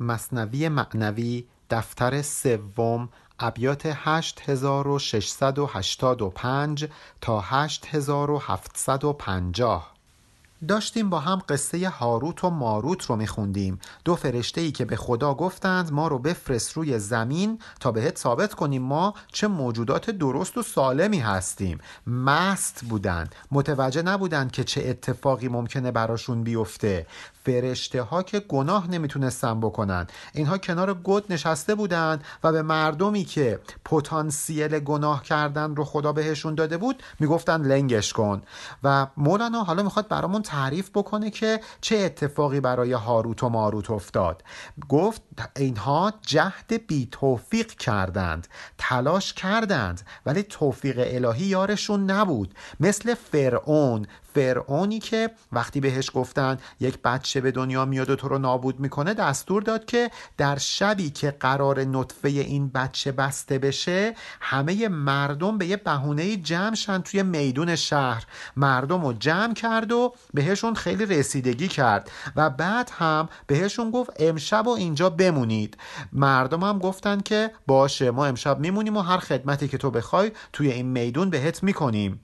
مصنوی معنوی دفتر سوم ابیات 8685 تا 8750 داشتیم با هم قصه هاروت و ماروت رو میخوندیم. دو فرشته ای که به خدا گفتند ما رو بفرست روی زمین تا بهت ثابت کنیم ما چه موجودات درست و سالمی هستیم. مست بودند. متوجه نبودند که چه اتفاقی ممکنه براشون بیفته. فرشته ها که گناه نمی‌تونستن بکنن. اینها کنار گد نشسته بودند و به مردمی که پتانسیل گناه کردن رو خدا بهشون داده بود می‌گفتن لنگش کن. و مولانا حالا می‌خواد برامون تعریف بکنه که چه اتفاقی برای هاروت و ماروت افتاد. گفت اینها جهد بی توفیق کردند تلاش کردند ولی توفیق الهی یارشون نبود. مثل فرعون فرعونی که وقتی بهش گفتن یک بچه به دنیا میاد و تو رو نابود می‌کنه دستور داد که در شبی که قرار نطفه این بچه بسته بشه همه مردم به یه بهونه جمع شن توی میدون شهر. مردم رو جمع کرد و بهشون خیلی رسیدگی کرد و بعد هم بهشون گفت امشب و اینجا بمونید. مردم هم گفتن که باشه ما امشب میمونیم و هر خدمتی که تو بخوای توی این میدون بهت می‌کنیم.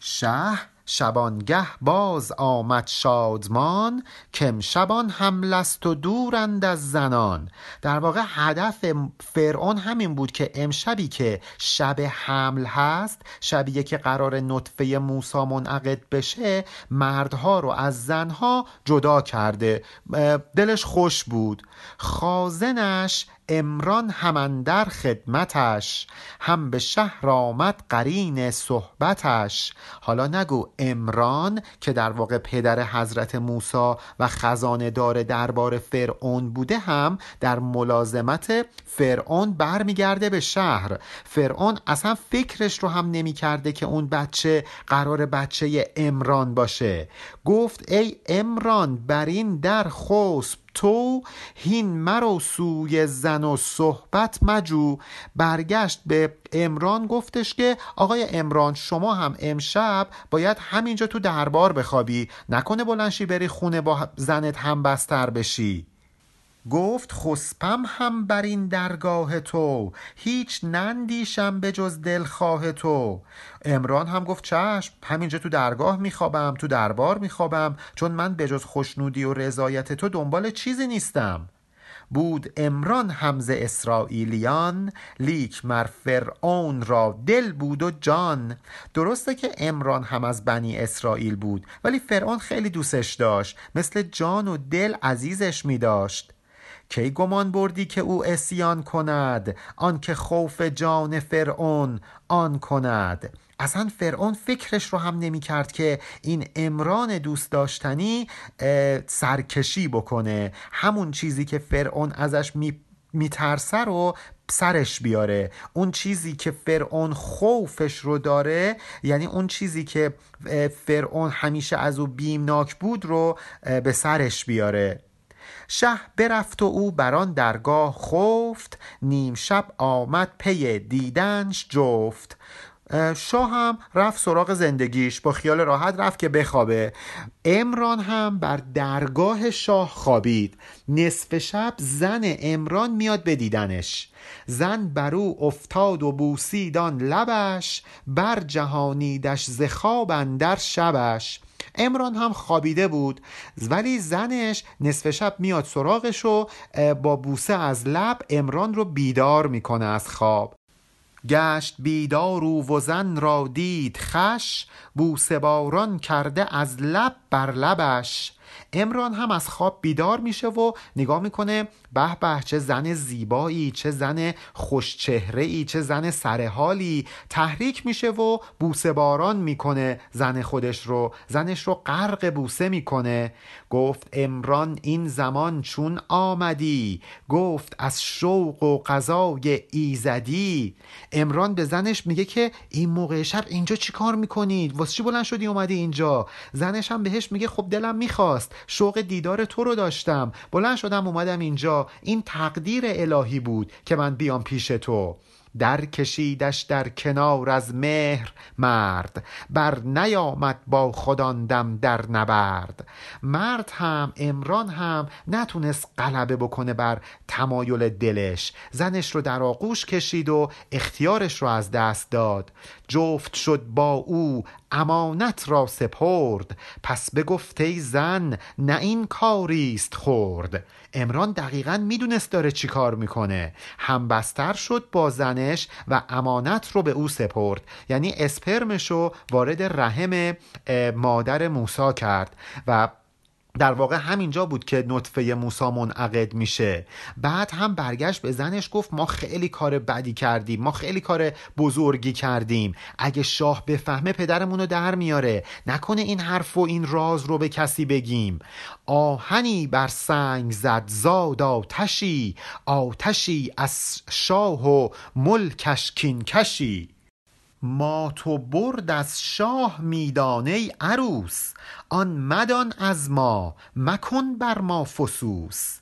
شهر شبانگه باز آمد شادمان کم شبان حمل است و دورند از زنان. در واقع هدف فرعون همین بود که امشبی که شب حمل هست شبیه که قرار نطفه موسا منعقد بشه مردها رو از زنها جدا کرده. دلش خوش بود. خازنش امران همندر خدمتش هم به شهر آمد قرین صحبتش. حالا نگو امران که در واقع پدر حضرت موسی و خزانه دار دربار فرعون بوده هم در ملازمت فرعون برمیگرده به شهر. فرعون اصلا فکرش رو هم نمی‌کرده که اون بچه قرار بچه امران باشه. گفت ای امران بر این در خسب تو هین مرو سوی زن و صحبت مجو. برگشت به امران گفتش که آقای امران شما هم امشب باید همینجا تو دربار بخوابی. نکنه بلنشی بری خونه با زنت هم بستر بشی. گفت خسپم هم بر این درگاه تو هیچ نندیشم به جز دلخواه تو. امران هم گفت چشم همینجا تو درگاه میخوابم تو دربار میخوابم چون من به جز خوشنودی و رضایت تو دنبال چیزی نیستم. بود امران همز اسرائیلیان لیک مر فرعون را دل بود و جان. درسته که امران هم از بنی اسرائیل بود ولی فرعون خیلی دوستش داشت مثل جان و دل عزیزش می داشت کی گمان بردی که او اسیان کند؟ آنکه خوف جان فرعون آن کند. اصلا فرعون فکرش رو هم نمی کرد که این امران دوست داشتنی سرکشی بکنه. همون چیزی که فرعون ازش می میترسه رو سرش بیاره. اون چیزی که فرعون خوفش رو داره یعنی اون چیزی که فرعون همیشه از او بیمناک بود رو به سرش بیاره. شه برفت و او بران درگاه خفت نیم شب آمد پی دیدنش جفت. شاه هم رفت سراغ زندگیش با خیال راحت رفت که بخوابه. امران هم بر درگاه شاه خوابید. نصف شب زن امران میاد به دیدنش. زن بر او افتاد و بوسیدان لبش بر جهانیدش ز خواب اندر شبش. امران هم خوابیده بود. ولی زنش نصف شب میاد سراغش و با بوسه از لب امران رو بیدار می‌کنه از خواب. گشت بیدار و زن را دید خش بوسه باران کرده از لب بر لبش. امران هم از خواب بیدار میشه و نگاه می‌کنه به به چه زن زیبایی چه زن خوشچهره ای چه زن سرحالی. تحریک میشه و بوسه باران می‌کنه زن خودش رو. زنش رو غرق بوسه می‌کنه. گفت امران این زمان چون آمدی؟ گفت از شوق و قضای ایزدی. امران به زنش میگه که این موقع شب اینجا چی کار می‌کنید واسه چی بلند شدی اومدی اینجا؟ زنش هم بهش میگه خب دلم می‌خواست شوق دیدار تو رو داشتم. بلند شدم اومدم اینجا. این تقدیر الهی بود که من بیام پیش تو. در کشیدش در کنار از مهر مرد. بر نیامد با خودان دم در نبرد. مرد هم امران هم نتونست غلبه بکنه بر تمایل دلش. زنش رو در آغوش کشید و اختیارش رو از دست داد. جفت شد با او امانت را سپرد. پس بگفت ای زن نه این کاریست خورد امران دقیقا می‌دونست داره چی کار می‌کنه. همبستر شد با زنش و امانت رو به او سپرد. یعنی اسپرمش رو وارد رحم مادر موسا کرد و در واقع همینجا بود که نطفه موسا منعقد میشه. بعد هم برگشت به زنش گفت ما خیلی کار بدی کردیم ما خیلی کار بزرگی کردیم. اگه شاه بفهمه پدرمونو در میاره. نکنه این حرف و این راز رو به کسی بگیم. آهنی بر سنگ زد زاد آتشی آتشی از شاه و ملکش کینکشی. ما تو برد از شاه میدانه عروس آن مدان از ما مکن بر ما فسوس.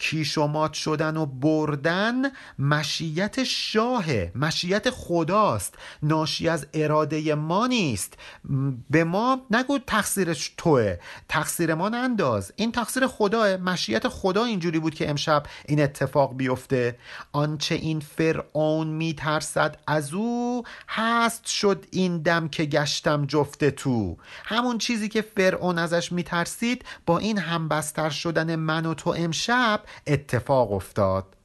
کیشومات شدن و بردن مشیت شاهه مشیت خداست. ناشی از اراده ما نیست. به ما نگو تقصیرش توه. تقصیر ما ننداز. این تقصیر خداه مشیت خدا اینجوری بود که امشب این اتفاق بیفته. آنچه این فرعون میترسد از او هست شد این دم که گشتم جفته تو. همون چیزی که فرعون ازش میترسید با این همبستر شدن من و تو امشب اتفاق افتاد.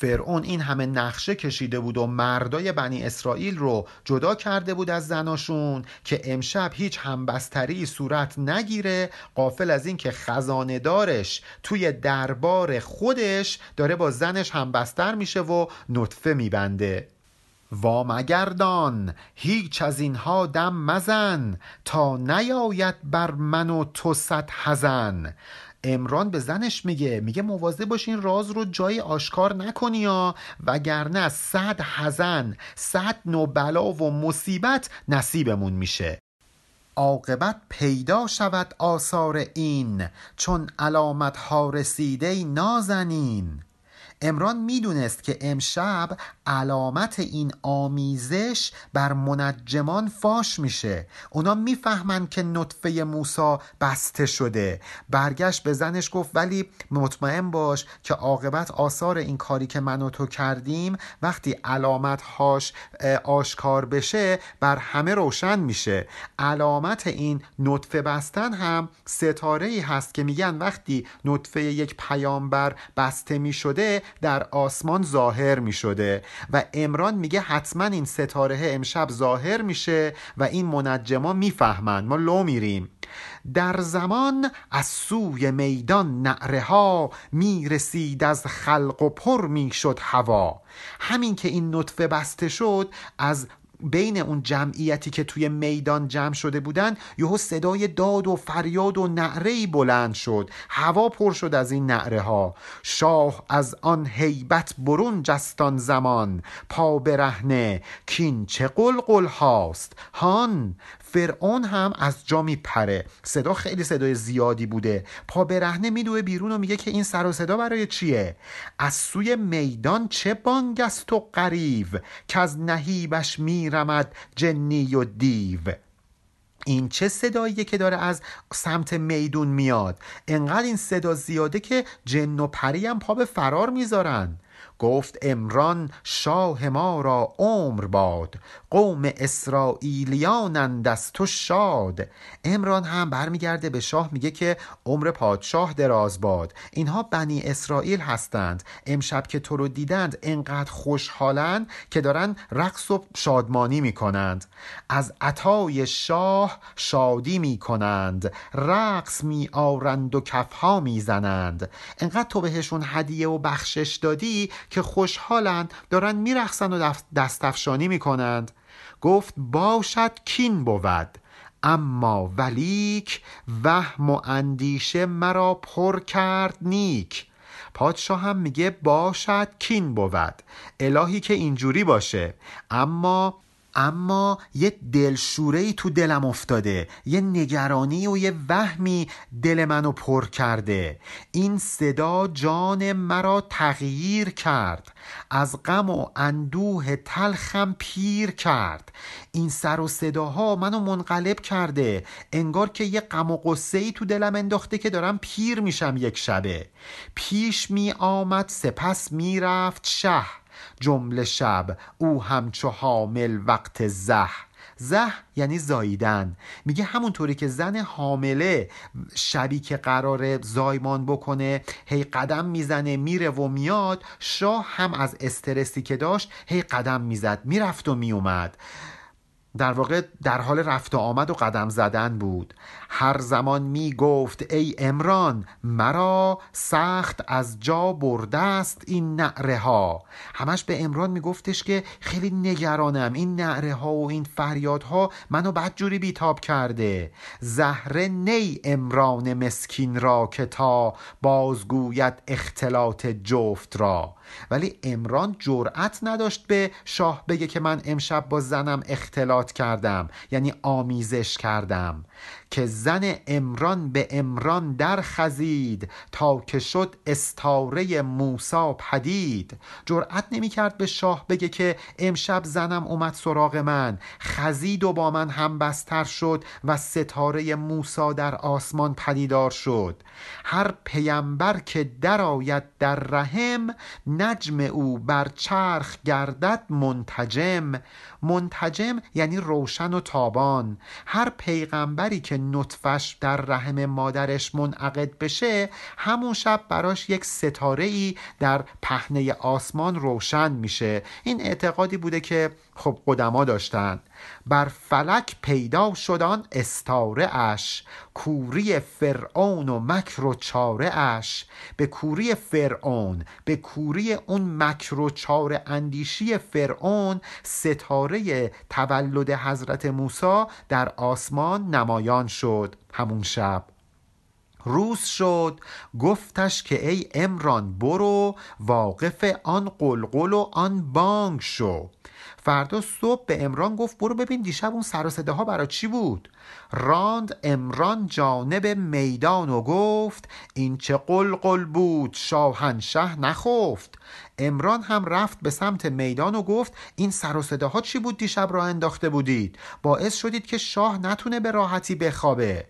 فرعون این همه نقشه کشیده بود و مردای بنی اسرائیل رو جدا کرده بود از زناشون که امشب هیچ همبستری صورت نگیره قافل از اینکه خزانه دارش توی دربار خودش داره با زنش همبستر میشه و نطفه میبنده. وامگردان هیچ از اینها دم مزن تا نیاید بر من و تو صد حزن. امران به زنش میگه میگه مواظب باش این راز رو جای آشکار نکنی یا وگرنه صد حزن صد نو بلا و مصیبت نصیبمون میشه. عاقبت پیدا شود آثار این چون علامت ها رسیده نازنین. امران می‌دونست که امشب علامت این آمیزش بر منجمان فاش میشه. اونا می‌فهمن که نطفه موسا بسته شده. برگشت به زنش گفت ولی مطمئن باش که عاقبت آثار این کاری که من و تو کردیم وقتی علامت هاش آشکار بشه بر همه روشن میشه. علامت این نطفه بستن هم ستاره ای هست که میگن وقتی نطفه یک پیامبر بسته می‌شده در آسمان ظاهر می شده و امران میگه حتما این ستاره امشب ظاهر میشه و این منجما می‌فهمند. ما لو میریم. در زمان از سوی میدان نعره ها می رسید از خلق و پر می شد هوا. همین که این نطفه بسته شد از بین اون جمعیتی که توی میدان جمع شده بودن یهو صدای داد و فریاد و نعره بلند شد. هوا پر شد از این نعره ها شاه از آن هیبت برون جستان زمان. پا برهنه کین چه قلقل هاست هان فرعون هم از جا میپره. صدا خیلی صدای زیادی بوده. پا برهنه میدوه بیرون و میگه که این سر و صدا برای چیه؟ از سوی میدان چه بانگ است و قریو که از نهیبش میرمد جنی و دیو؟ این چه صداییه که داره از سمت میدون میاد؟ انقدر این صدا زیاده که جن و پری هم پا به فرار می‌ذارن. گفت امران شاه ما را عمر باد. قوم اسرائیلیانند از تو شاد. امران هم برمیگرده به شاه میگه که عمر پادشاه دراز باد. اینها بنی اسرائیل هستند. امشب که تو رو دیدند انقدر خوشحالند که دارن رقص و شادمانی می‌کنند. از عطای شاه شادی می‌کنند. رقص می آرند و کفها می‌زنند. انقدر تو بهشون هدیه و بخشش دادی که خوشحالند دارن میرخصن و دستفشانی می‌کنند. گفت باشد کین بود اما ولیک وهم و اندیشه مرا پر کرد نیک. پادشاه هم میگه باشد کین بود الهی که اینجوری باشه اما اما یه دلشوره ای تو دلم افتاده یه نگرانی و یه وهمی دل منو پر کرده. این صدا جان مرا تغییر کرد از غم و اندوه تلخم پیر کرد. این سر و صداها منو منقلب کرده انگار که یه غم و قصه ای تو دلم انداخته که دارم پیر میشم یک شبه. پیش می آمد سپس می‌رفت شه. جمله شب او همچو حامل وقت زه. زه یعنی زاییدن. میگه همونطوری که زن حامله شبی که قرار زایمان بکنه هی قدم می‌زنه میره و میاد شاه هم از استرسی که داشت هی قدم می‌زد. می‌رفت و میومد. در واقع در حال رفت و آمد و قدم زدن بود. هر زمان می گفت ای امران مرا سخت از جا برده است این نعره ها همش به امران می گفتش که خیلی نگرانم این نعره ها و این فریاد ها منو بدجوری بیتاب کرده. زهره نی امران مسکین را که تا بازگوید اختلاط جفت را. ولی امران جرأت نداشت به شاه بگه که من امشب با زنم اختلاط کردم یعنی آمیزش کردم. که زن امران به امران در خزید تا که شد استاره موسا پدید. جرأت نمی کرد به شاه بگه که امشب زنم اومد سراغ من. خزید و با من هم بستر شد و ستاره موسا در آسمان پدیدار شد. هر پیمبر که درآید در رحم نجم او بر چرخ گردد منتجم. منتجم یعنی روشن و تابان. هر پیغمبری که نطفش در رحم مادرش منعقد بشه همون شب براش یک ستاره ای در پهنه آسمان روشن میشه. این اعتقادی بوده که خب قدما داشتن. بر فلک پیدا شدان استاره اش کوری فرعون و مکر و چاره اش. به کوری فرعون به کوری اون مکر و چاره اندیشی فرعون ستاره تولد حضرت موسی در آسمان نمایان شد همون شب. روز شد. گفتش که ای امران برو واقف آن قلقل و آن بانگ شو. فردا صبح به امران گفت برو ببین دیشب اون سر و ها برای چی بود. راند امران جانب میدان و گفت این چه قلقل بود شاهنشه نخفت. امران هم رفت به سمت میدان و گفت این سر و صداها چی بود دیشب را انداخته بودید؟ باعث شدید که شاه نتونه به راحتی بخوابه.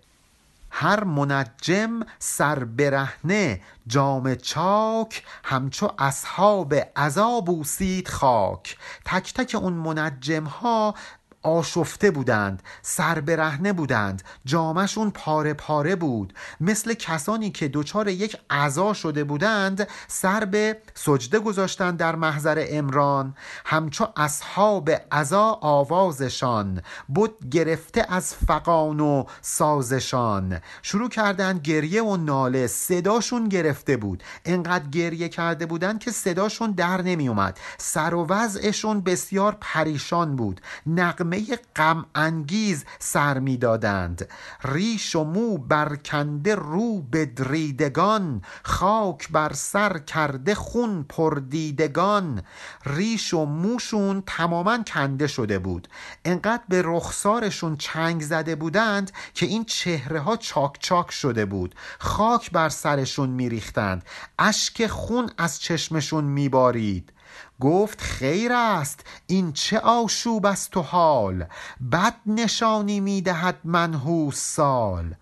هر منجم سر برهنه جام چاک همچو اصحاب عذاب بوسید خاک تک تک اون منجم ها آشفته بودند سر برهنه بودند جامشون پاره پاره بود. مثل کسانی که دچار یک عذا شده بودند سر به سجده گذاشتند در محضر امران همچو اصحاب عذا آوازشان بود گرفته از فقان و سازشان. شروع کردند گریه و ناله صداشون گرفته بود. انقدر گریه کرده بودند که صداشون در نمی اومد سر و وضعشون بسیار پریشان بود. نقمه غم انگیز سر می‌دادند. ریش و مو برکنده رو بدریدگان خاک بر سر کرده خون پردیدگان. ریش و موشون تماما کنده شده بود. انقدر به رخسارشون چنگ زده بودند که این چهره ها چاک چاک شده بود. خاک بر سرشون میریختند. اشک خون از چشمشون میبارید. گفت خیر است این چه آشوب است و حال؟ بد نشانی می‌دهد منحوس سال.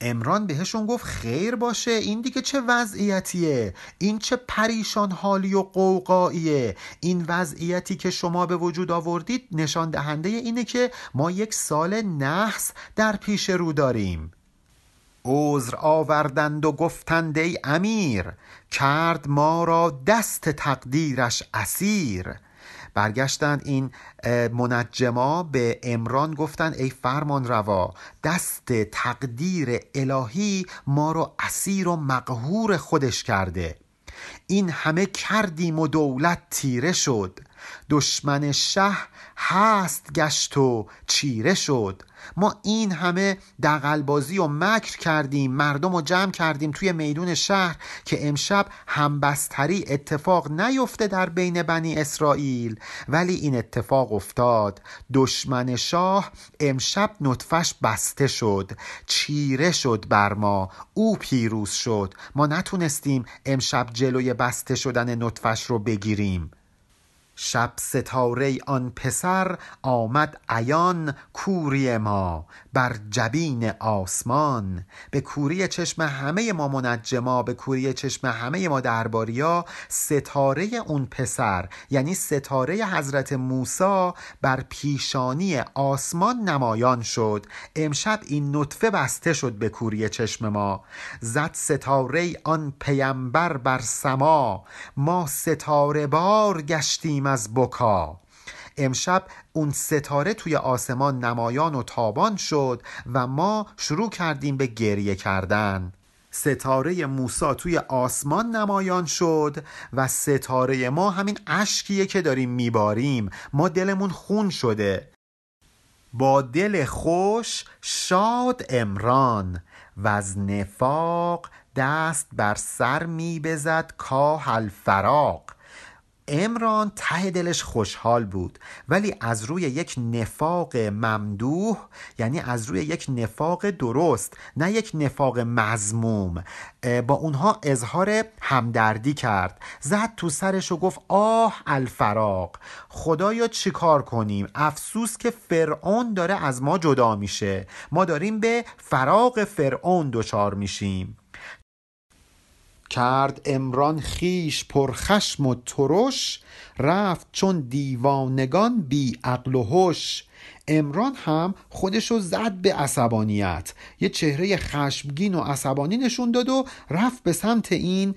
امران بهشون گفت خیر باشه این دیگه چه وضعیتیه؟ این چه پریشان حالی و قوقاییه؟ این وضعیتی که شما به وجود آوردید نشان دهنده اینه که ما یک سال نحس در پیش رو داریم. عذر آوردند و گفتند ای امیر کرد ما را دست تقدیرش اسیر. برگشتند این منجما به امران گفتند ای فرمان روا دست تقدیر الهی ما را اسیر و مقهور خودش کرده. این همه کردیم و دولت تیره شد. دشمن شه هست گشت و چیره شد. ما این همه دقلبازی و مکر کردیم مردم رو جمع کردیم توی میدون شهر که امشب همبستری اتفاق نیفته در بین بنی اسرائیل. ولی این اتفاق افتاد. دشمن شاه امشب نطفش بسته شد چیره شد بر ما. او پیروز شد. ما نتونستیم امشب جلوی بسته شدن نطفش رو بگیریم. شب ستاره آن پسر آمد عیان کوری ما بر جبین آسمان. به کوری چشم همه ما منجما به کوری چشم همه ما درباریا. ستاره اون پسر یعنی ستاره حضرت موسی بر پیشانی آسمان نمایان شد. امشب این نطفه بسته شد به کوری چشم ما. زد ستاره آن پیمبر بر سما. ما ستاره بار گشتیم از بکا. امشب اون ستاره توی آسمان نمایان و تابان شد و ما شروع کردیم به گریه کردن. ستاره موسا توی آسمان نمایان شد و ستاره ما همین اشکیه که داریم میباریم. ما دلمون خون شده. با دل خوش شاد امران و از نفاق دست بر سر می بزد کاه الفراق. امران ته دلش خوشحال بود ولی از روی یک نفاق ممدوح یعنی از روی یک نفاق درست نه یک نفاق مزموم با اونها اظهار همدردی کرد. زد تو سرش و گفت آه الفراق خدایا چیکار کنیم؟ افسوس که فرعون داره از ما جدا میشه. ما داریم به فراق فرعون دچار میشیم. کرد امران خیش پرخشم و ترش رفت چون دیوانگان بی عقل و هوش امران هم خودشو زد به عصبانیت. یه چهره خشمگین و عصبانی نشون داد و رفت به سمت این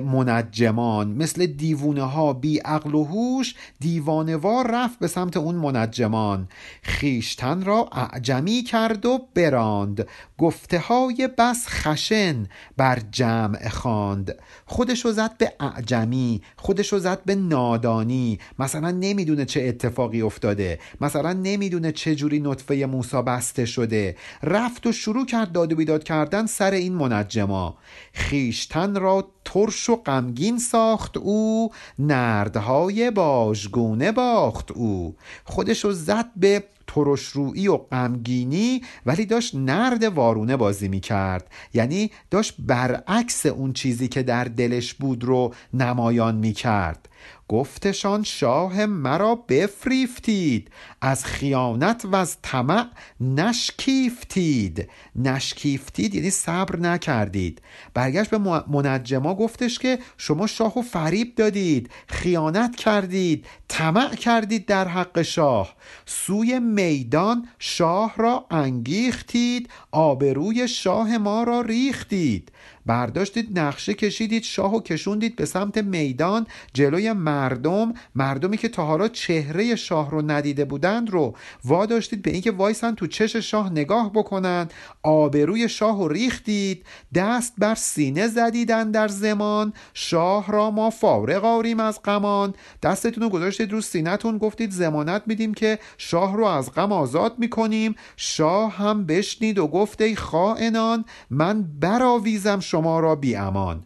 منجمان. مثل دیوونه ها بی عقل و هوش دیوانوار رفت به سمت اون منجمان. خیشتن را اعجمی کرد و براند. گفته های بس خشن بر جمع خواند. خودشو زد به اعجمی خودشو زد به نادانی. مثلا نمی‌دونه چه اتفاقی افتاده. مثلا نمی‌دونه چه جوری نطفه موسا بسته شده. رفت و شروع کرد داد و بیداد کردن سر این منجما. خیشتن را ترش و غمگین ساخت او نردهای باژگونه باخت او. خودشو زد به ترشرویی و غمگینی ولی داشت نرد وارونه بازی می کرد یعنی داشت برعکس اون چیزی که در دلش بود رو نمایان می کرد گفتشان شاه مرا بفریفتید. از خیانت و از طمع نشکیفتید. نشکیفتید یعنی صبر نکردید. برگشت به منجما گفتش که شما شاه و فریب دادید. خیانت کردید. طمع کردید در حق شاه. سوی میدان شاه را انگیختید. آبروی شاه ما را ریختید. برداشتید نقشه کشیدید شاه و کشوندید به سمت میدان جلوی مردم. مردمی که تا حالا چهره شاه رو ندیده بودند رو واداشتید به اینکه وایسن تو چش شاه نگاه بکنن. آبروی شاه رو ریختید دست بر سینه زدیدن در زمان. شاه را ما فارغ آریم از غمان. دستتون رو گذاشتید رو سینهتون گفتید زمانت میدیم که شاه رو از غم آزاد می‌کنیم. شاه هم بشنید و گفت ای خائنان من براویزم شما را بی امان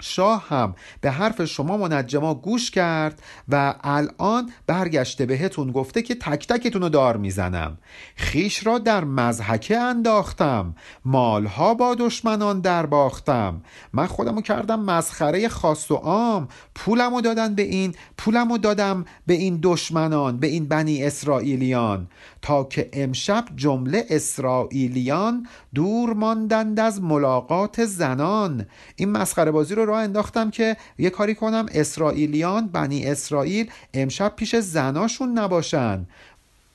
شاه هم به حرف شما منجما گوش کرد و الان برگشته بهتون گفته که تک تکتون رو دار می‌زنم. خیش را در مزحکه انداختم. مالها با دشمنان در باختم. من خودمو کردم مسخره خاص و عام. پولمو دادن به این پولمو دادم به این دشمنان به این بنی اسرائیلیان. تا که امشب جمله اسرائیلیان دور ماندند از ملاقات زنان. این مسخره بازی رو راه انداختم که یه کاری کنم. اسرائیلیان بنی اسرائیل امشب پیش زناشون نباشن.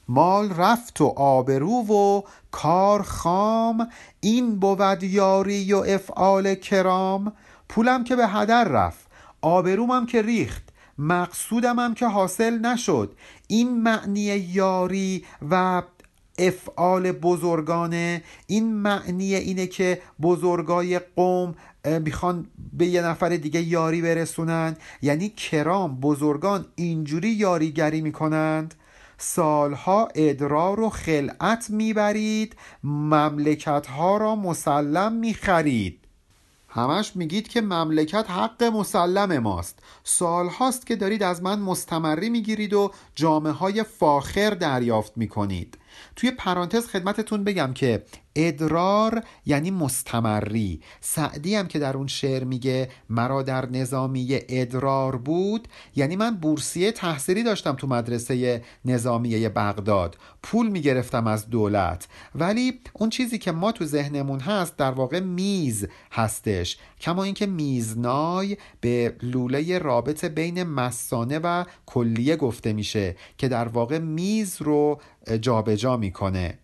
مال رفت و آبرو و کار خام. این بود یاری و افعال کرام. پولم که به هدر رفت. آبرومم که ریخت. مقصودم هم که حاصل نشد. این معنی یاری و افعال بزرگانه. این معنی اینه که بزرگای قوم می‌خوان به یه نفر دیگه یاری برسونن یعنی کرام بزرگان اینجوری یاریگری می‌کنند. سالها ادرار و خلعت می‌برید مملکت ها را مسلم می‌خرید. همش میگید که مملکت حق مسلم ماست. سال هاست که دارید از من مستمری می‌گیرید و جامعه های فاخر دریافت می‌کنید. توی پرانتز خدمتتون بگم که ادرار یعنی مستمری. سعدی هم که در اون شعر میگه مرا در نظامی ادرار بود. یعنی من بورسیه تحصیلی داشتم تو مدرسه نظامیه بغداد. پول می‌گرفتم از دولت. ولی اون چیزی که ما تو ذهنمون هست در واقع میز هستش. کما اینکه میزنای به لوله رابط بین مسانه و کلیه گفته میشه که در واقع میز رو جابجا جا می‌کنه.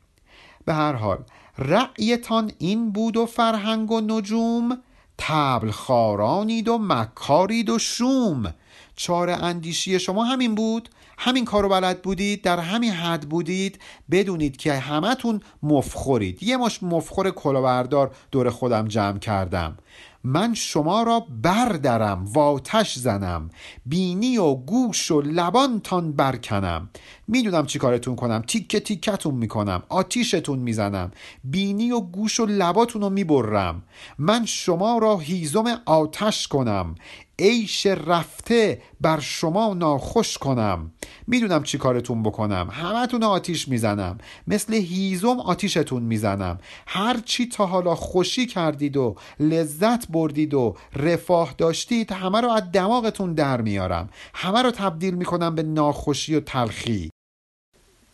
به هر حال رأیتان این بود و فرهنگ و نجوم تبل خارانید و مکارید و شوم. چاره اندیشی شما همین بود. همین کارو بلد بودید. در همین حد بودید. بدونید که همتون مفخورید. یه مش مفخور کلاوردار دور خودم جمع کردم. من شما را بردرم واتش زنم بینی و گوش و لبانتان برکنم. می‌دونم چی کارتون کنم تیکه تیکتون می‌کنم آتیشتون می‌زنم بینی و گوش و لباتون رو می‌برم. من شما را هیزم آتش کنم. عیش رفته بر شما ناخوش کنم. می‌دونم چی کارتون بکنم. همتون آتیش می‌زنم. مثل هیزم آتیشتون می‌زنم. هر چی تا حالا خوشی کردید و لذت بردید و رفاه داشتید همه رو از دماغتون در میارم. همه رو تبدیل می‌کنم به ناخوشی و تلخی.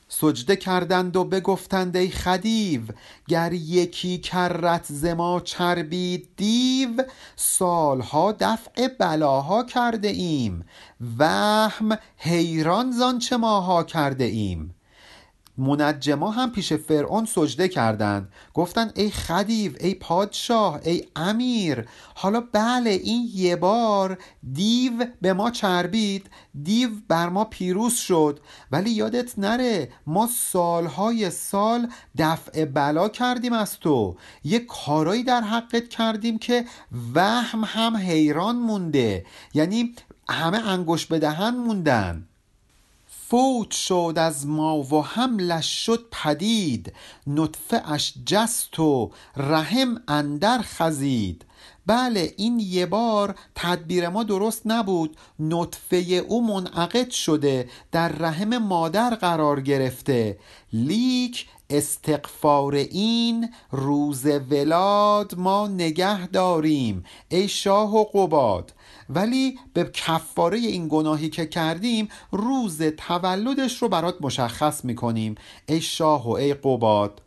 سجده کردند و بگفتند ای خدیو گر یکی کرت زما چربید دیو سالها دفع بلاها کرده ایم. وهم حیران زانچه ماها کرده ایم. منجما هم پیش فرعون سجده کردند. گفتند ای خدیو ای پادشاه ای امیر حالا بله این یه بار دیو به ما چربید دیو بر ما پیروز شد. ولی یادت نره ما سالهای سال دفع بلا کردیم از تو. یه کارایی در حقت کردیم که وهم هم حیران مونده. یعنی همه انگوش به دهن موندن. فوت شد از ما و حملش شد پدید. نطفه اش جست و رحم اندر خزید. بله این یه بار تدبیر ما درست نبود. نطفه او منعقد شده در رحم مادر قرار گرفته. لیک استقفار این روز ولاد ما نگه داریم. ای شاه و قباد ولی به کفاره این گناهی که کردیم روز تولدش رو برات مشخص می‌کنیم. ای شاه و ای قباد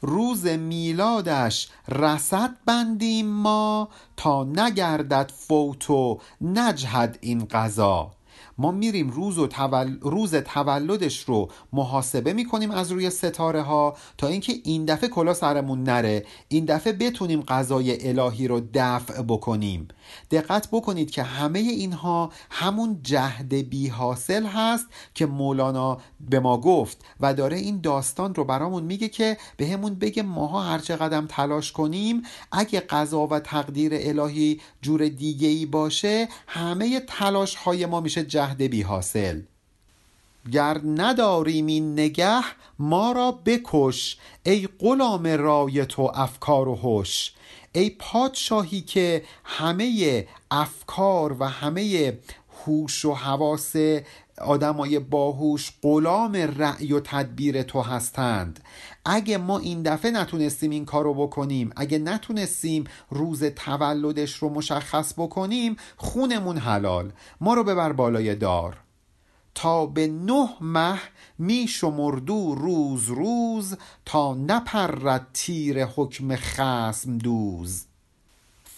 روز میلادش رسد بندیم ما تا نگردد فوت و نجهد این قضا. ما میریم روز, و تول... روز تولدش رو محاسبه می‌کنیم از روی ستاره ها تا اینکه این دفعه کلا سرمون نره. این دفعه بتونیم غذای الهی رو دفع بکنیم. دقت بکنید که همه اینها همون جهد بی حاصل هست که مولانا به ما گفت و داره این داستان رو برامون میگه که به همون بگه ماها هرچه قدم تلاش کنیم اگه قضا و تقدیر الهی جور دیگه ای باشه همه تلاش های ما میشه جهد بی حاصل گر نداریم این نگه ما را بکش ای غلام رایت و افکار و هوش ای پادشاهی که همه افکار و همه هوش و حواس آدمای باهوش غلام رأی و تدبیر تو هستند. اگه ما این دفعه نتونستیم این کارو بکنیم اگه نتونستیم روز تولدش رو مشخص بکنیم خونمون حلال. ما رو ببر بالای دار. تا به نه مه می شمردو روز روز تا نپرد تیر حکم خسم دوز.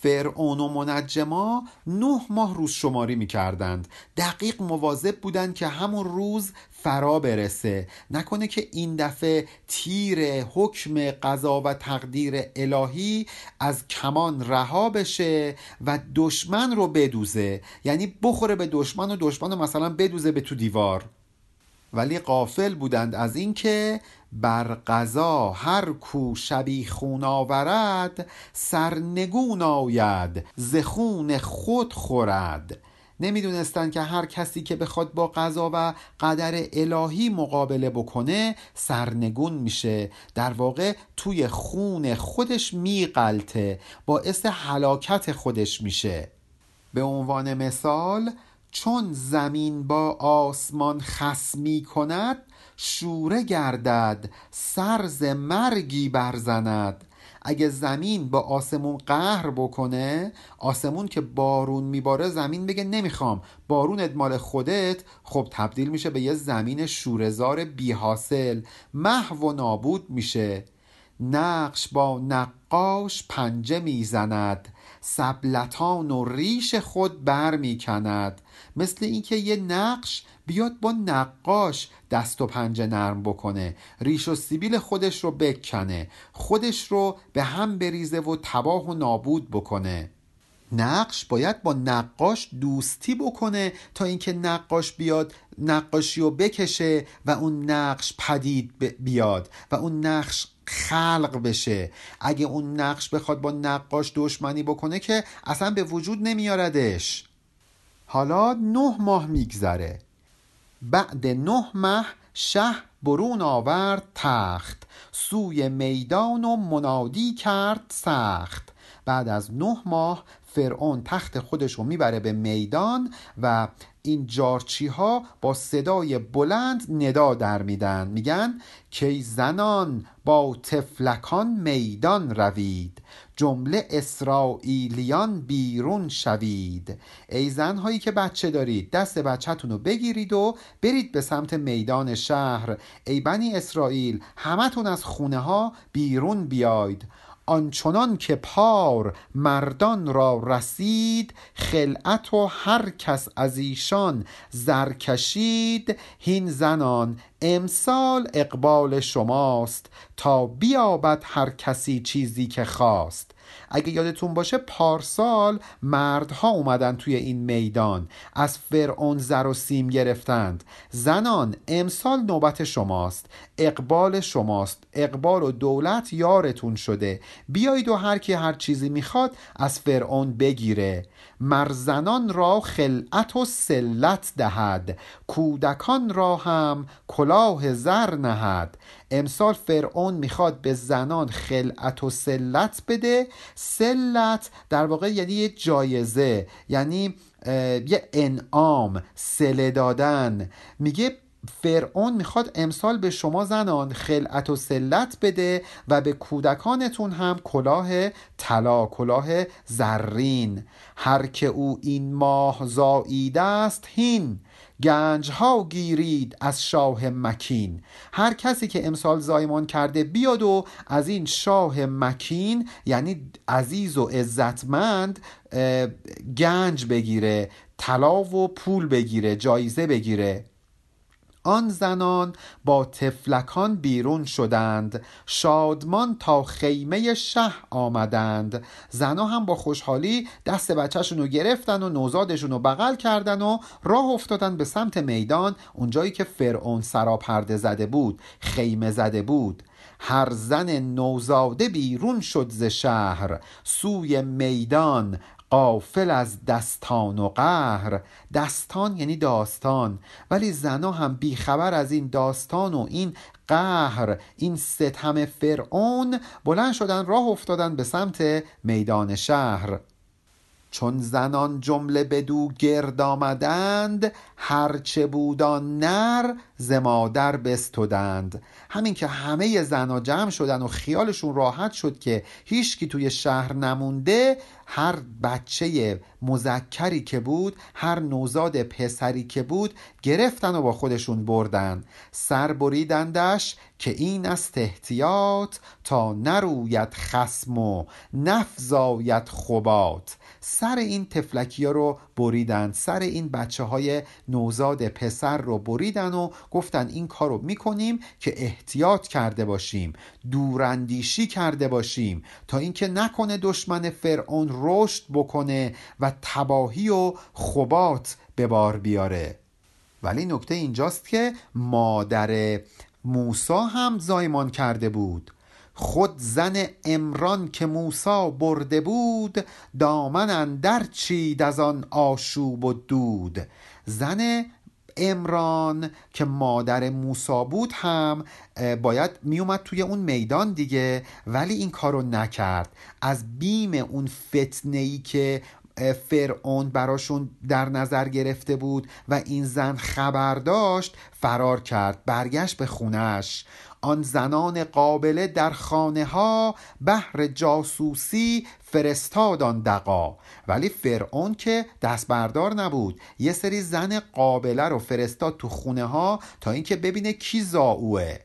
فرعون و منجما نه ماه روز شماری می کردند دقیق مواظب بودند که همون روز فرا برسه. نکنه که این دفعه تیر حکم قضا و تقدیر الهی از کمان رها بشه و دشمن رو بدوزه. یعنی بخوره به دشمن و دشمن رو مثلا بدوزه به تو دیوار. ولی قافل بودند از اینکه بر قضا هر کو خون آورد سرنگون آید ز خون خود خورد. نمی‌دونستند که هر کسی که بخواد با قضا و قدر الهی مقابله بکنه سرنگون میشه. در واقع توی خون خودش میقلته باعث حلاکت خودش میشه. به عنوان مثال چون زمین با آسمان خسمی کند شوره گردد سرز مرگی برزند. اگه زمین با آسمون قهر بکنه آسمون که بارون میباره زمین بگه نمی‌خوام. بارون مال خودت. خب تبدیل میشه به یه زمین شورزار بی حاصل محو و نابود میشه. نقش با نقاش پنجه می‌زند. سبلتان و ریش خود بر می‌کند مثل اینکه یه نقش بیاد با نقاش دست و پنجه نرم بکنه. ریش و سیبیل خودش رو بکنه. خودش رو به هم بریزه و تباه و نابود بکنه. نقش باید با نقاش دوستی بکنه تا اینکه نقاش بیاد نقاشی رو بکشه و اون نقش پدید بیاد و اون نقش خلق بشه. اگه اون نقش بخواد با نقاش دشمنی بکنه که اصلا به وجود نمیاردش. حالا نه ماه میگذره. بعد نه ماه شه برون آورد تخت. سوی میدان و منادی کرد سخت. بعد از نه ماه فرعون تخت خودش رو می‌بره به میدان و این جارچی ها با صدای بلند ندا در میدن. میگن که زنان با تفلکان میدان روید. جمله اسرائیلیان بیرون شوید. ای زنهایی که بچه دارید دست بچهتون رو بگیرید و برید به سمت میدان شهر. ای بنی اسرائیل همتون از خونه ها بیرون بیاید. آنچنان که پار مردان را رسید خلعت و هر کس از ایشان زر کشید. هین زنان امسال اقبال شماست تا بیابد هر کسی چیزی که خواست. اگه یادتون باشه پارسال مردها اومدن توی این میدان از فرعون زر و سیم گرفتند. زنان امسال نوبت شماست. اقبال شماست. اقبال و دولت یارتون شده. بیایید و هر کی هر چیزی می‌خواد از فرعون بگیره. مرزنان را خلعت و سلت دهد. کودکان را هم کلاه زر نهد. امسال فرعون می‌خواد به زنان خلعت و سلت بده. سلت در واقع یعنی یه جایزه یعنی یه انعام سله دادن. میگه فرعون می‌خواد امسال به شما زنان خلعت و سلت بده و به کودکانتون هم کلاه طلا کلاه زرین. هر که او این ماه زاییده است هین. گنج ها گیرید از شاه مکین. هر کسی که امسال زایمان کرده بیاد و از این شاه مکین یعنی عزیز و عزتمند گنج بگیره طلا و پول بگیره جایزه بگیره. آن زنان با تفلکان بیرون شدند. شادمان تا خیمه شه آمدند. زنها هم با خوشحالی دست بچهشون رو گرفتن و نوزادشون رو بغل کردن و راه افتادن به سمت میدان اونجایی که فرعون سراپرده زده بود خیمه زده بود. هر زن نوزاده بیرون شد ز شهر. سوی میدان قافل از دستان و قهر. دستان یعنی داستان ولی زنا هم بیخبر از این داستان و این قهر این ستم فرعون بلند شدن راه افتادن به سمت میدان شهر. چون زنان جمله بدو گرد آمدند هرچه بودان نر ز مادر بستودند. همین که همه زنا جمع شدن و خیالشون راحت شد که هیچکی توی شهر نمونده هر بچه مذکری که بود هر نوزاد پسری که بود گرفتن و با خودشون بردن. سر بریدندش که این است احتیاط تا نروید خسم و نفزاید خبات سر این تفلکی ها رو بریدن سر این بچه های نوزاد پسر رو بریدن و گفتن این کار رو می‌کنیم که احتیاط کرده باشیم دوراندیشی کرده باشیم تا اینکه نکنه دشمن فرعون رشد بکنه و تباهی و خبات به بار بیاره. ولی نکته اینجاست که مادر موسا هم زایمان کرده بود. خود زن امران که موسا برده بود دامن اندر چید از آن آشوب و دود. زن امران که مادر موسا بود هم باید میومد توی اون میدان دیگه ولی این کارو نکرد. از بیم اون فتنه ای که فرعون براشون در نظر گرفته بود و این زن خبر داشت فرار کرد برگشت به خونش آن زنان قابله در خانه ها بهر جاسوسی فرستاد آن دقا ولی فرعون که دست بردار نبود یه سری زن قابله رو فرستاد تو خونه ها تا اینکه ببینه کی زاوه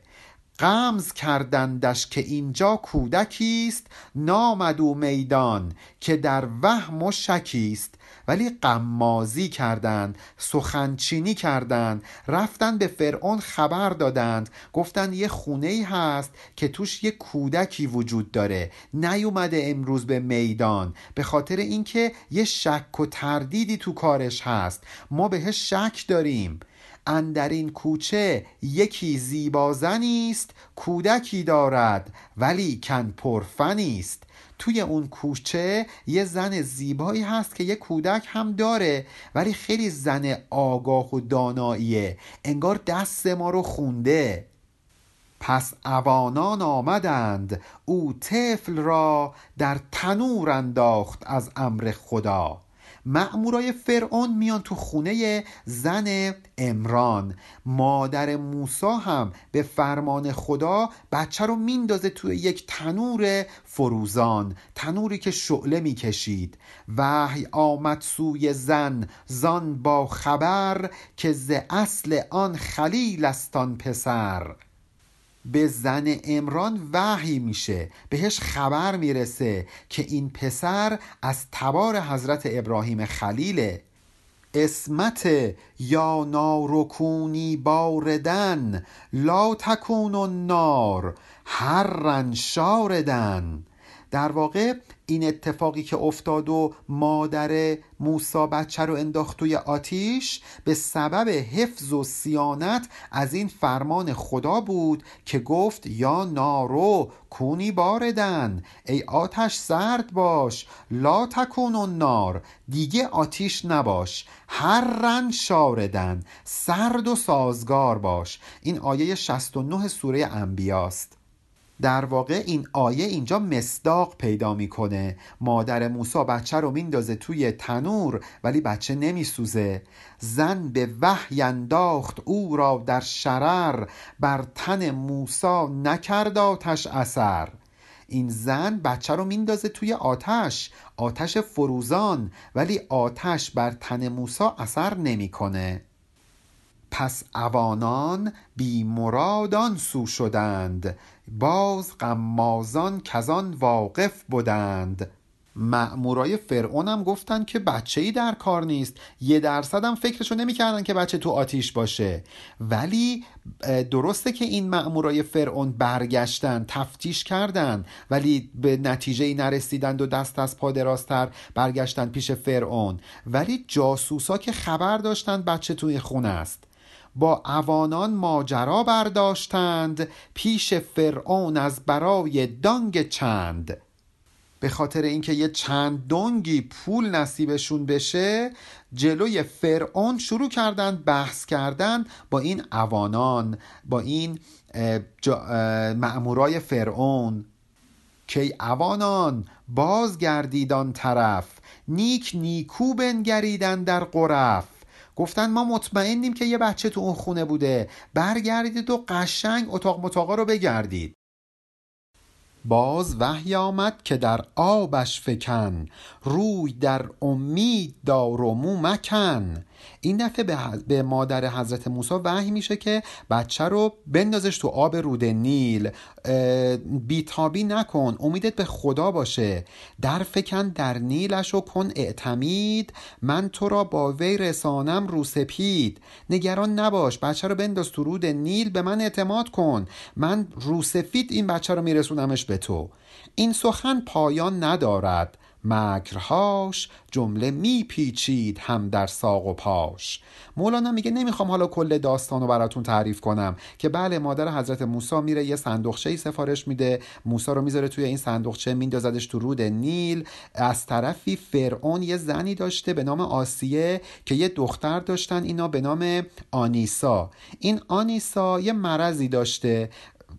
قمز کردندش که اینجا کودکی است نامد او میدان که در وهم و شکیست ولی قمازی کردند سخنچینی کردند رفتن به فرعون خبر دادند. گفتند یه خونه ای هست که توش یه کودکی وجود داره. نیومده امروز به میدان. به خاطر اینکه یه شک و تردیدی تو کارش هست. ما بهش شک داریم. اندر کوچه یکی زیبازنی است کودکی دارد ولی کن پرفنی است. توی اون کوچه یه زن زیبایی هست که یه کودک هم داره ولی خیلی زن آگاه و داناییه. انگار دست ما رو خونده. پس اوانان آمدند. او طفل را در تنور انداخت از امر خدا. مأمورای فرعون میان تو خونه زن امران مادر موسا هم به فرمان خدا بچه رو میندازه توی یک تنور فروزان تنوری که شعله می‌کشید. وحی آمد سوی زن زان با خبر که ز اصل آن خلیل استان پسر. به زن امران وحی میشه. بهش خبر می‌رسه که این پسر از تبار حضرت ابراهیم خلیله اسمت یا نارکونی باردن لا تکون النار هرن شاردن. در واقع این اتفاقی که افتاد و مادر موسا بچه رو انداخت توی آتیش به سبب حفظ و سیانت از این فرمان خدا بود که گفت یا نارو کونی باردن ای آتش سرد باش لا تکون نار دیگه آتیش نباش هر رن شاردن سرد و سازگار باش. این آیه 69 سوره انبیاست. در واقع این آیه اینجا مصداق پیدا می‌کنه. مادر موسا بچه رو میندازه توی تنور ولی بچه نمیسوزه. زن به وحی انداخت او را در شرر بر تن موسا نکرد آتش اثر. این زن بچه رو میندازه توی آتش آتش فروزان ولی آتش بر تن موسا اثر نمی‌کنه. پس اوانان بی مرادان سو شدند باز غمازان کزان واقف بودند مأمورای فرعون هم گفتن که بچه ای در کار نیست یه درصد هم فکرشو نمی‌کردن که بچه تو آتیش باشه. ولی درسته که این مأمورای فرعون برگشتن تفتیش کردن ولی به نتیجه ای نرسیدند و دست از پا درازتر برگشتن پیش فرعون. ولی جاسوسا که خبر داشتن بچه توی خونه است. با اوانان ماجرا برداشتند پیش فرعون از برای دانگ چند. به خاطر اینکه یه چند دنگی پول نصیبشون بشه جلوی فرعون شروع کردند بحث کردن با این اوانان با این مأمورای فرعون. که اوانان بازگردیدان طرف نیک نیکو بنگریدن در قرف گفتن ما مطمئنیم که یه بچه تو اون خونه بوده. برگردید و قشنگ اتاق متاقا رو بگردید. باز وحی آمد که در آبش فکن روی در امید دار و مو مکن. این دفعه به, مادر حضرت موسی وحی میشه که بچه رو بندازش تو آب رود نیل. بیتابی نکن امیدت به خدا باشه. در فکن در نیلش و کن اعتمید من تو را با وی رسانم رو سپید. نگران نباش بچه رو بنداز تو رود نیل به من اعتماد کن. من رو سفید این بچه رو میرسونمش به تو. این سخن پایان ندارد. مکرهاش جمله میپیچید هم در ساق و پاش. مولانا میگه نمی‌خوام حالا کل داستان رو براتون تعریف کنم که بله مادر حضرت موسی میره یه صندوقچه ای سفارش میده. موسی رو می‌ذاره توی این صندوقچه میندازدش تو رود نیل. از طرفی فرعون یه زنی داشته به نام آسیه که یه دختر داشتن اینا به نام آنیسا. این آنیسا یه مرضی داشته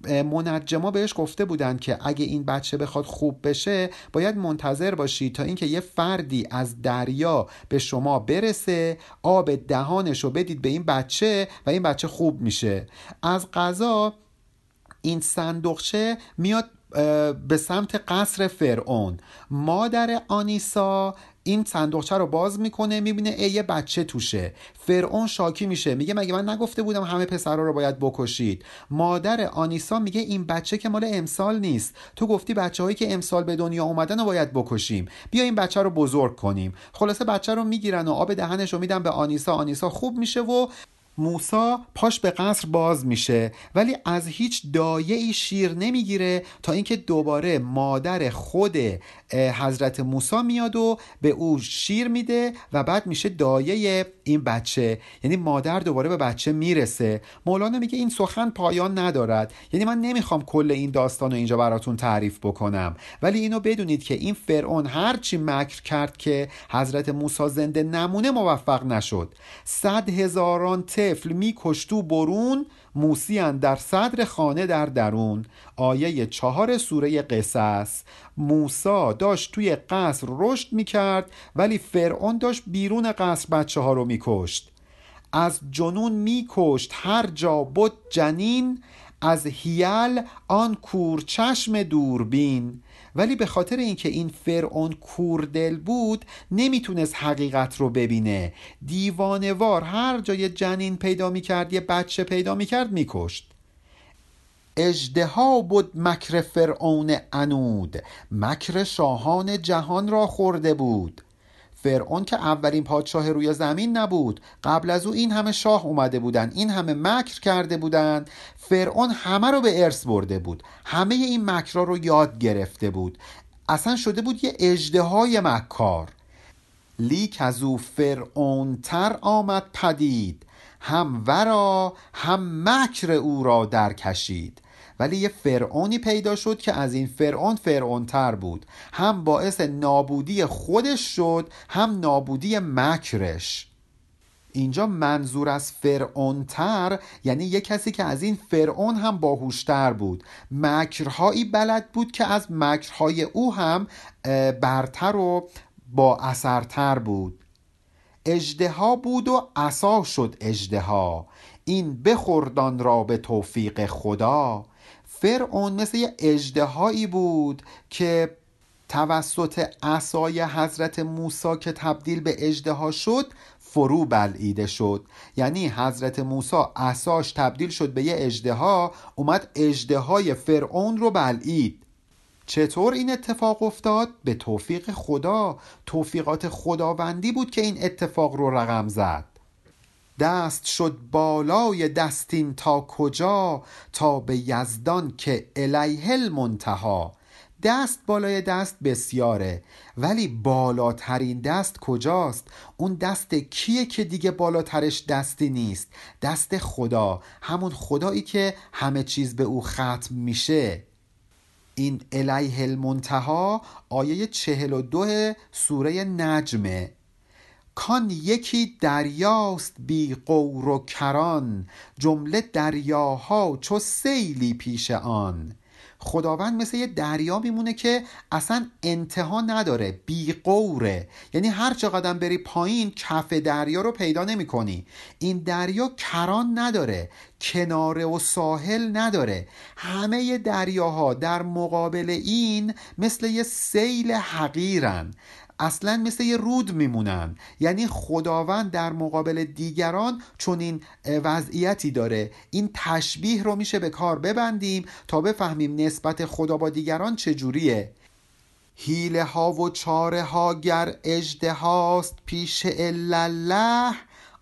منجما بهش گفته بودند که اگه این بچه بخواد خوب بشه باید منتظر باشید تا اینکه یه فردی از دریا به شما برسه آب دهانش رو بدید به این بچه و این بچه خوب میشه. از غذا این صندوقچه میاد به سمت قصر فرعون. مادر آنیسا این صندوقچه رو باز می‌کنه می‌بینه ای یه بچه توشه. فرعون شاکی میشه. میگه مگه من نگفته بودم همه پسرا رو باید بکشید؟ مادر آنیسا میگه این بچه که مال امسال نیست. تو گفتی بچه هایی که امسال به دنیا اومدن رو باید بکشیم. بیا این بچه رو بزرگ کنیم. خلاصه بچه رو می‌گیرن و آب دهنش رو میدن به آنیسا. آنیسا خوب میشه و موسا پاش به قصر باز میشه ولی از هیچ دایه ای شیر نمی‌گیره تا اینکه دوباره مادر خود حضرت موسا میاد و به او شیر میده و بعد میشه دایه این بچه. یعنی مادر دوباره به بچه می‌رسه. مولانا میگه این سخن پایان ندارد. یعنی من نمی‌خوام کل این داستان رو اینجا براتون تعریف بکنم. ولی اینو بدونید که این فرعون هرچی مکر کرد که حضرت موسی زنده نمونه موفق نشد. صد هزاران طفل میکشت و برون موسیان در صدر خانه در درون. آیه چهار سوره قصص. موسا داشت توی قصر رشد می‌کرد ولی فرعون داشت بیرون قصر بچه ها رو میکشت. از جنون میکشت هر جا بود جنین از هیل آن کورچشم دوربین. ولی به خاطر اینکه این فرعون کوردل بود نمی‌تونست حقیقت رو ببینه. دیوانوار هر جای جنین پیدا می‌کرد یه بچه پیدا می‌کرد میکشت. اجدها بود مکر فرعون انود مکر شاهان جهان را خورده بود. فرعون که اولین پادشاه روی زمین نبود. قبل از او این همه شاه اومده بودن این همه مکر کرده بودن. فرعون همه رو به ارث برده بود. همه این مکرها رو یاد گرفته بود. اصلا شده بود یه اجده مکار. لیک از او فرعون تر آمد پدید. هم ورا هم مکر او را در کشید ولی یه فرعونی پیدا شد که از این فرعون فرعون تر بود. هم باعث نابودی خودش شد هم نابودی مکرش. اینجا منظور از فرعونتر یعنی یه کسی که از این فرعون هم باهوشتر بود. مکرهایی بلد بود که از مکرهای او هم برتر و با اثرتر بود. اجدها بود و عصا شد اجدها این بخوردان را به توفیق خدا. فرعون مثل یه اجدهایی بود که توسط عصای حضرت موسی که تبدیل به اجدها شد فرو بلعیده شد. یعنی حضرت موسی عصاش تبدیل شد به یه اجدها اومد اجدهای فرعون رو بلعید. چطور این اتفاق افتاد؟ به توفیق خدا. توفیقات خداوندی بود که این اتفاق رو رقم زد. دست شد بالای دستین تا کجا تا به یزدان که الیه المنتها دست بالای دست بسیاره ولی بالاترین دست کجاست؟ اون دست کیه که دیگه بالاترش دستی نیست؟ دست خدا همون خدایی که همه چیز به او ختم میشه. این الیه المنتها آیه چهل و دو سوره نجمه. کان یکی دریاست بی قور و کران جمله دریاها چو سیلی پیش آن. خداوند مثل یه دریا میمونه که اصلا انتها نداره بی قوره یعنی هر چقدر بری پایین کف دریا رو پیدا نمی کنی این دریا کران نداره کناره و ساحل نداره. همه دریاها در مقابل این مثل یه سیل حقیرن. اصلا مثل یه رود میمونن. یعنی خداوند در مقابل دیگران چون این وضعیتی داره. این تشبیه رو میشه به کار ببندیم تا بفهمیم نسبت خدا با دیگران چجوریه هیله ها و چاره ها گر اجده هاست پیش الله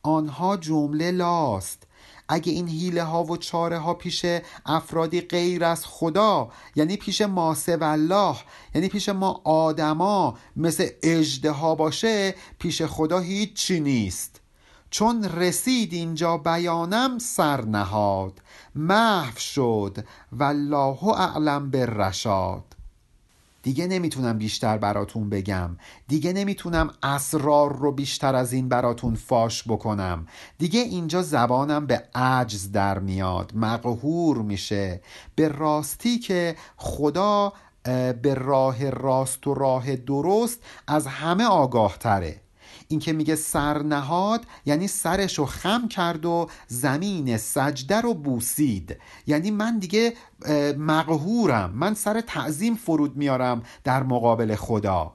آنها جمله لاست. اگه این حیله ها و چاره ها پیش افرادی غیر از خدا یعنی پیش ما الله یعنی پیش ما آدما مثل اجده ها باشه پیش خدا هیچی نیست. چون رسید اینجا بیانم سر نهاد. محو شد والله اعلم بالرشاد. دیگه نمی‌تونم بیشتر براتون بگم. دیگه نمی‌تونم اسرار رو بیشتر از این براتون فاش بکنم. دیگه اینجا زبانم به عجز در میاد. مقهور میشه. به راستی که خدا به راه راست و راه درست از همه آگاه تره این که میگه سرنهاد یعنی سرش رو خم کرد و زمین سجده رو بوسید. یعنی من دیگه مقهورم. من سر تعظیم فرود میارم در مقابل خدا.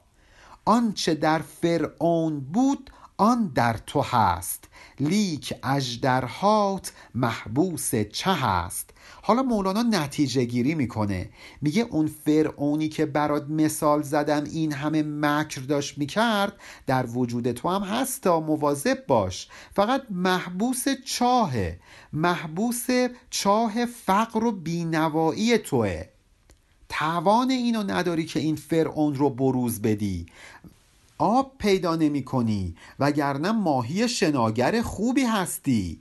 آنچه در فرعون بود آن در تو هست. لیک اجدرهات محبوس چه هست؟ حالا مولانا نتیجه گیری می‌کنه. میگه اون فرعونی که برات مثال زدم این همه مکر داشت می‌کرد در وجود تو هم هست تا مواظب باش. فقط محبوس چاهه. محبوس چاه فقر و بینوایی توه. توان اینو نداری که این فرعون رو بروز بدی. آب پیدا نمی کنی وگرنه ماهی شناگر خوبی هستی.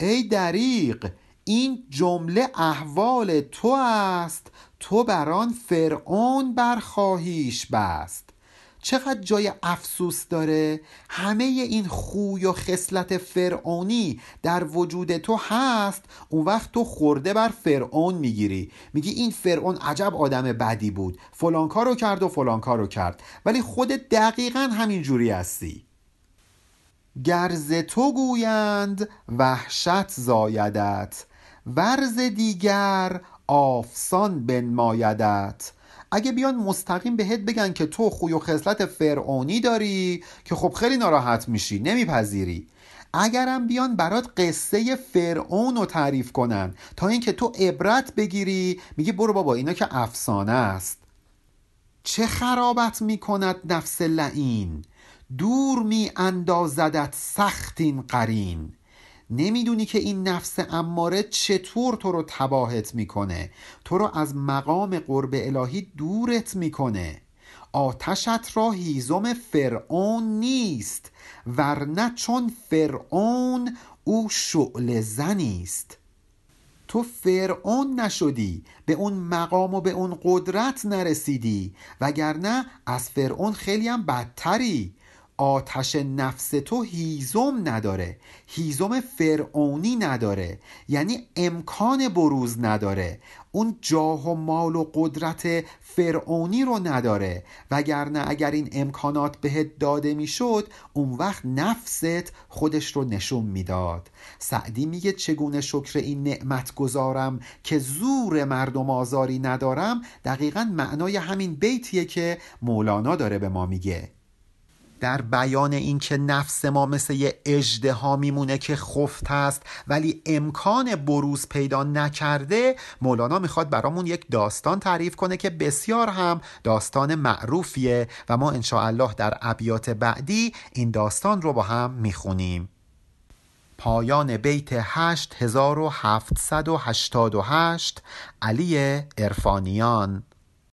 ای دریق این جمله احوال تو است تو بران فرعون برخواهیش بست. چقدر جای افسوس داره همه این خوی و خصلت فرعونی در وجود تو هست. اون وقت تو خورده بر فرعون می‌گیری. میگی این فرعون عجب آدم بدی بود. فلان کارو کرد و فلان کارو کرد. ولی خود دقیقا همین جوری هستی. گرز تو گویند وحشت زایدت. ورز دیگر آفسان بنمایدت. اگه بیان مستقیم بهت بگن که تو خوی و خصلت فرعونی داری که خب خیلی ناراحت میشی نمیپذیری. اگرم بیان برات قصه فرعون رو تعریف کنن تا اینکه تو عبرت بگیری میگی برو بابا اینا که افسانه است. چه خرابت می‌کند نفس لعین؟ دور می اندازدت سختین قرین. نمی‌دونی که این نفس اماره چطور تو رو تباهت می‌کنه. تو رو از مقام قرب الهی دورت می‌کنه. آتشت را هیزم فرعون نیست ورنه چون فرعون او شعل زنیست تو فرعون نشدی به اون مقام و به اون قدرت نرسیدی وگرنه از فرعون خیلی هم بدتری. آتش نفس تو هیزم نداره هیزم فرعونی نداره یعنی امکان بروز نداره. اون جاه و مال و قدرت فرعونی رو نداره. وگرنه اگر این امکانات بهت داده می‌شد اون وقت نفست خودش رو نشون می‌داد. سعدی میگه چگونه شکر این نعمت گذارم که زور مردم آزاری ندارم؟ دقیقا معنای همین بیتیه که مولانا داره به ما میگه. در بیان اینکه نفس ما مثل یه اجده میمونه که خفت است ولی امکان بروز پیدا نکرده مولانا می‌خواد برامون یک داستان تعریف کنه که بسیار هم داستان معروفیه و ما انشاءالله در ابیات بعدی این داستان رو با هم می‌خونیم. پایان بیت 8788 علی ارفانیان